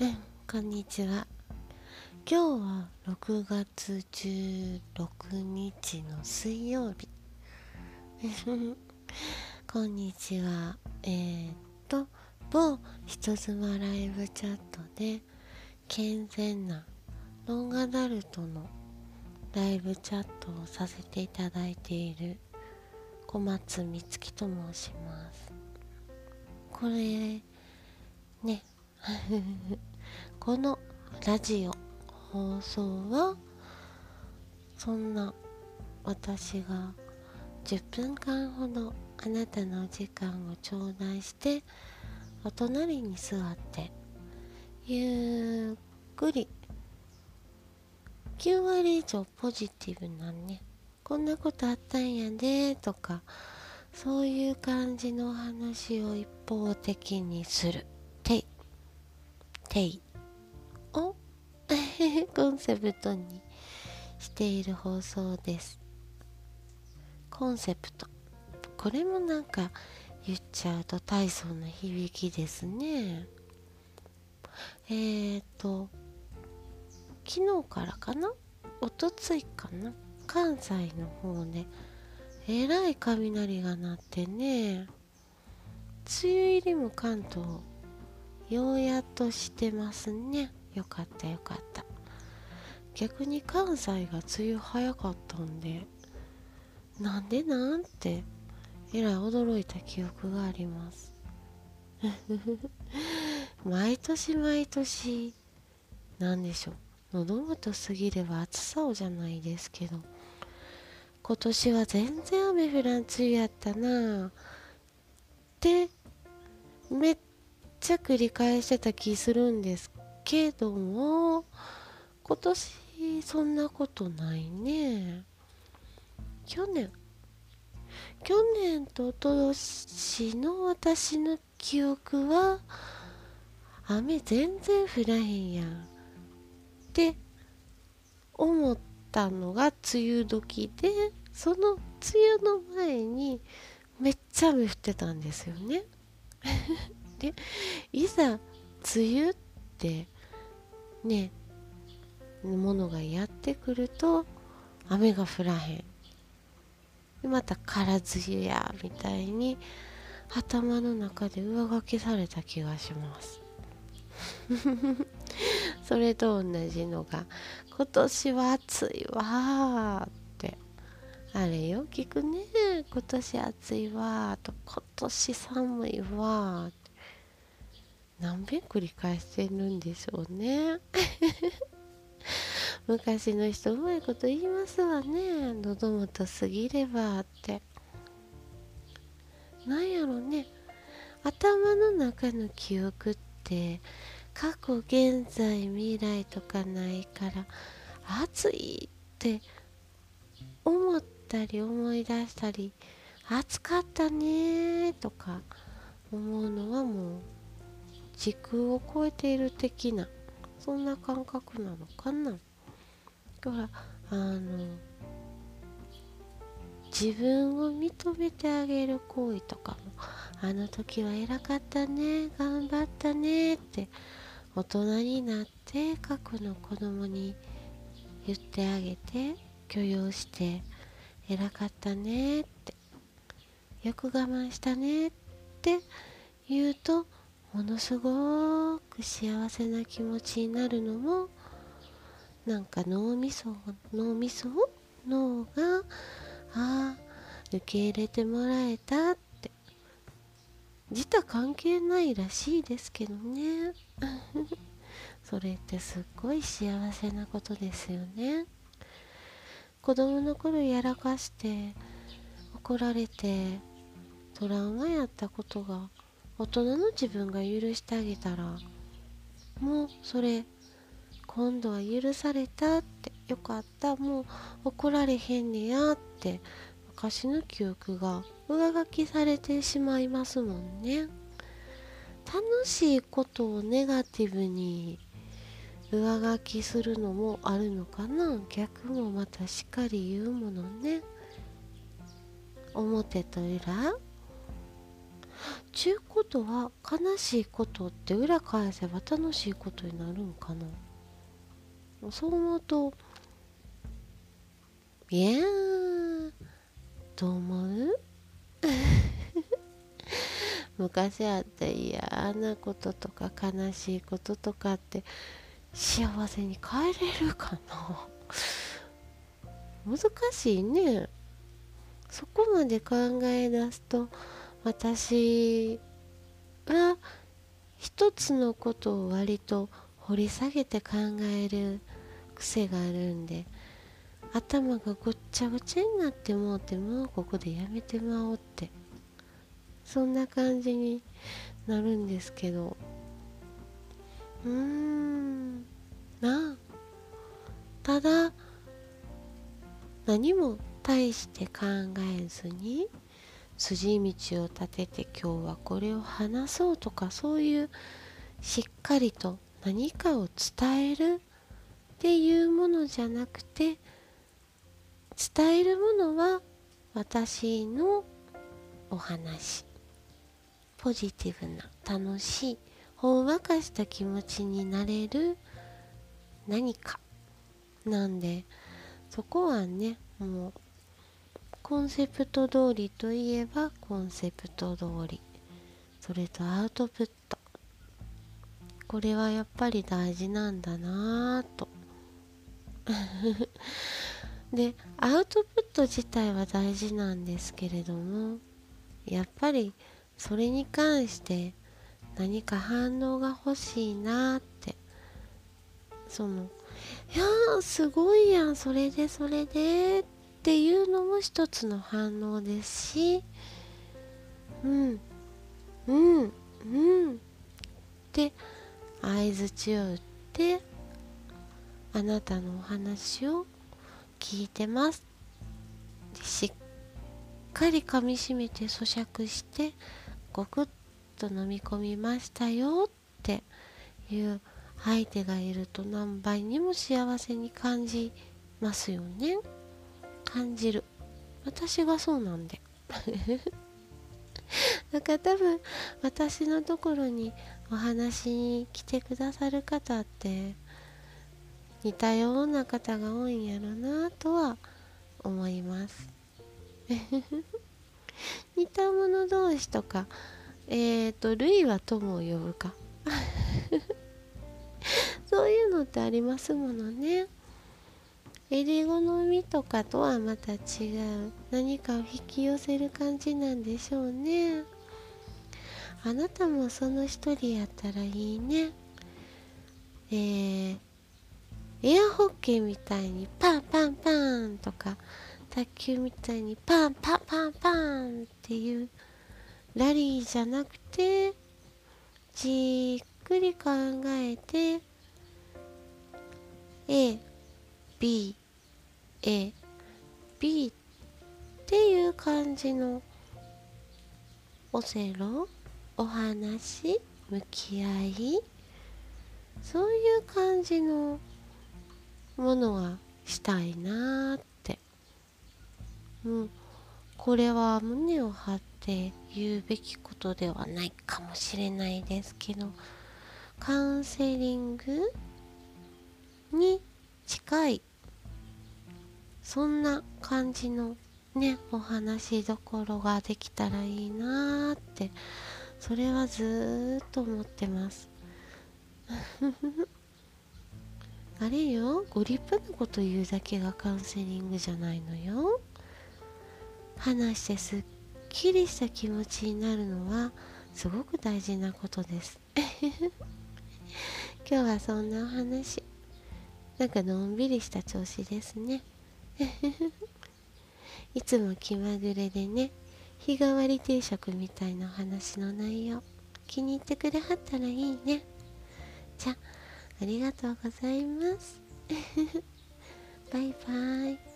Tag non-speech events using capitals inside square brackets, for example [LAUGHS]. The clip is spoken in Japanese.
うんこんにちは。今日は6月16日の水曜日。[LAUGHS] こんにちは。えー、っと某人妻ライブチャットで健全なロンガダルトのライブチャットをさせていただいている小松美月と申します。これね。このラジオ放送はそんな私が10分間ほどあなたのお時間を頂戴してお隣に座ってゆっくり。9割以上ポジティブなね。こんなことあったんやでとかそういう感じの話を一方的にする。てい。てい。を [LAUGHS] コンセプトにしている放送です。コンセプト。これもなんか言っちゃうと大層な響きですね。えーと昨日からかな？おとついかな？関西の方でえらい雷が鳴ってね。梅雨入りも関東ようやっとしてますね。よかったよかった。逆に関西が梅雨早かったんでなんでなんてえらい驚いた記憶があります。[LAUGHS] 毎年毎年なんでしょう。喉元過ぎれば暑さをじゃないですけど今年は全然雨降らん梅雨やったなあってめっちゃ繰り返してた気するんですけども今年そんなことないね。去年。去年とおととしの私の記憶は雨全然降らへんやんって思ったのが梅雨時でその梅雨の前にめっちゃ雨降ってたんですよね。[LAUGHS] でいざ梅雨ってね。ものがやってくると雨が降らへん。また空梅雨やみたいに頭の中で上書きされた気がします。[LAUGHS] それと同じのが今年は暑いわって。あれよ聞くね。今年暑いわと。今年寒いわっ何遍繰り返してるんでしょうね。[LAUGHS] 昔の人うまいこと言いますわね。喉元過ぎればって。なんやろね。頭の中の記憶って過去現在未来とかないから暑いって思ったり思い出したり暑かったねとか思うのはもう時空を超えている的なそんな感覚なのかな。ほらあの自分を認めてあげる行為とかもあの時は偉かったね頑張ったねって大人になって過去の子供に言ってあげて許容して偉かったねってよく我慢したねって言うとものすごく幸せな気持ちになるのもなんか脳みそ脳みそ？脳がああ受け入れてもらえたって。自他関係ないらしいですけどね。[LAUGHS] それってすっごい幸せなことですよね。子供の頃やらかして怒られてトラウマやったことが大人の自分が許してあげたらもうそれ今度は許されたってよかったもう怒られへんねやって昔の記憶が上書きされてしまいますもんね。楽しいことをネガティブに上書きするのもあるのかな。逆もまたしっかり言うものね。表と裏ちゅうことは悲しいことって裏返せば楽しいことになるんかな？そう思うといやーどう思う？[LAUGHS] 昔あった嫌なこととか悲しいこととかって幸せに変えれるかな？難しいね。そこまで考え出すと私は一つのことを割と掘り下げて考える癖があるんで頭がごっちゃごちゃになってもうてもうここでやめてまおうって。そんな感じになるんですけど。うーん。なあ。ただ何も大して考えずに筋道を立てて今日はこれを話そうとかそういうしっかりと何かを伝えるっていうものじゃなくて伝えるものは私のお話。ポジティブな楽しいほんわかした気持ちになれる何か。なんでそこはねもうコンセプト通りといえばコンセプト通り。それとアウトプット。これはやっぱり大事なんだなぁと。[LAUGHS] でアウトプット自体は大事なんですけれどもやっぱりそれに関して何か反応が欲しいなって。そのいやーすごいやんそれでそれでってっていうのも一つの反応ですしうんうんうん。って相づちを打ってあなたのお話を聞いてます。しっかり噛みしめて咀嚼してごくっと飲み込みましたよっていう相手がいると何倍にも幸せに感じますよね。感じる。私がそうなんで。[LAUGHS] だか多分私のところにお話に来てくださる方って似たような方が多いんやろなとは思います。[LAUGHS] 似た者同士とかえっ、ー、と類は友を呼ぶか。[LAUGHS] そういうのってありますものね。襟好みとかとはまた違う。何かを引き寄せる感じなんでしょうね。あなたもその一人やったらいいね。えー、エアホッケーみたいにパンパンパンとか卓球みたいにパンパンパンパンっていうラリーじゃなくてじっくり考えて A B A B っていう感じのオセロお話向き合いそういう感じのものはしたいなって。うん。これは胸を張って言うべきことではないかもしれないですけどカウンセリングに近いそんな感じのねお話どころができたらいいなーってそれはずっと思ってます。[LAUGHS] あれよご立派なこと言うだけがカウンセリングじゃないのよ。話してすっきりした気持ちになるのはすごく大事なことです。[LAUGHS] 今日はそんなお話。なんかのんびりした調子ですね。[LAUGHS] いつも気まぐれでね日替わり定食みたいなお話の内容気に入ってくれはったらいいね。じゃありがとうございます。[LAUGHS] バイバイ。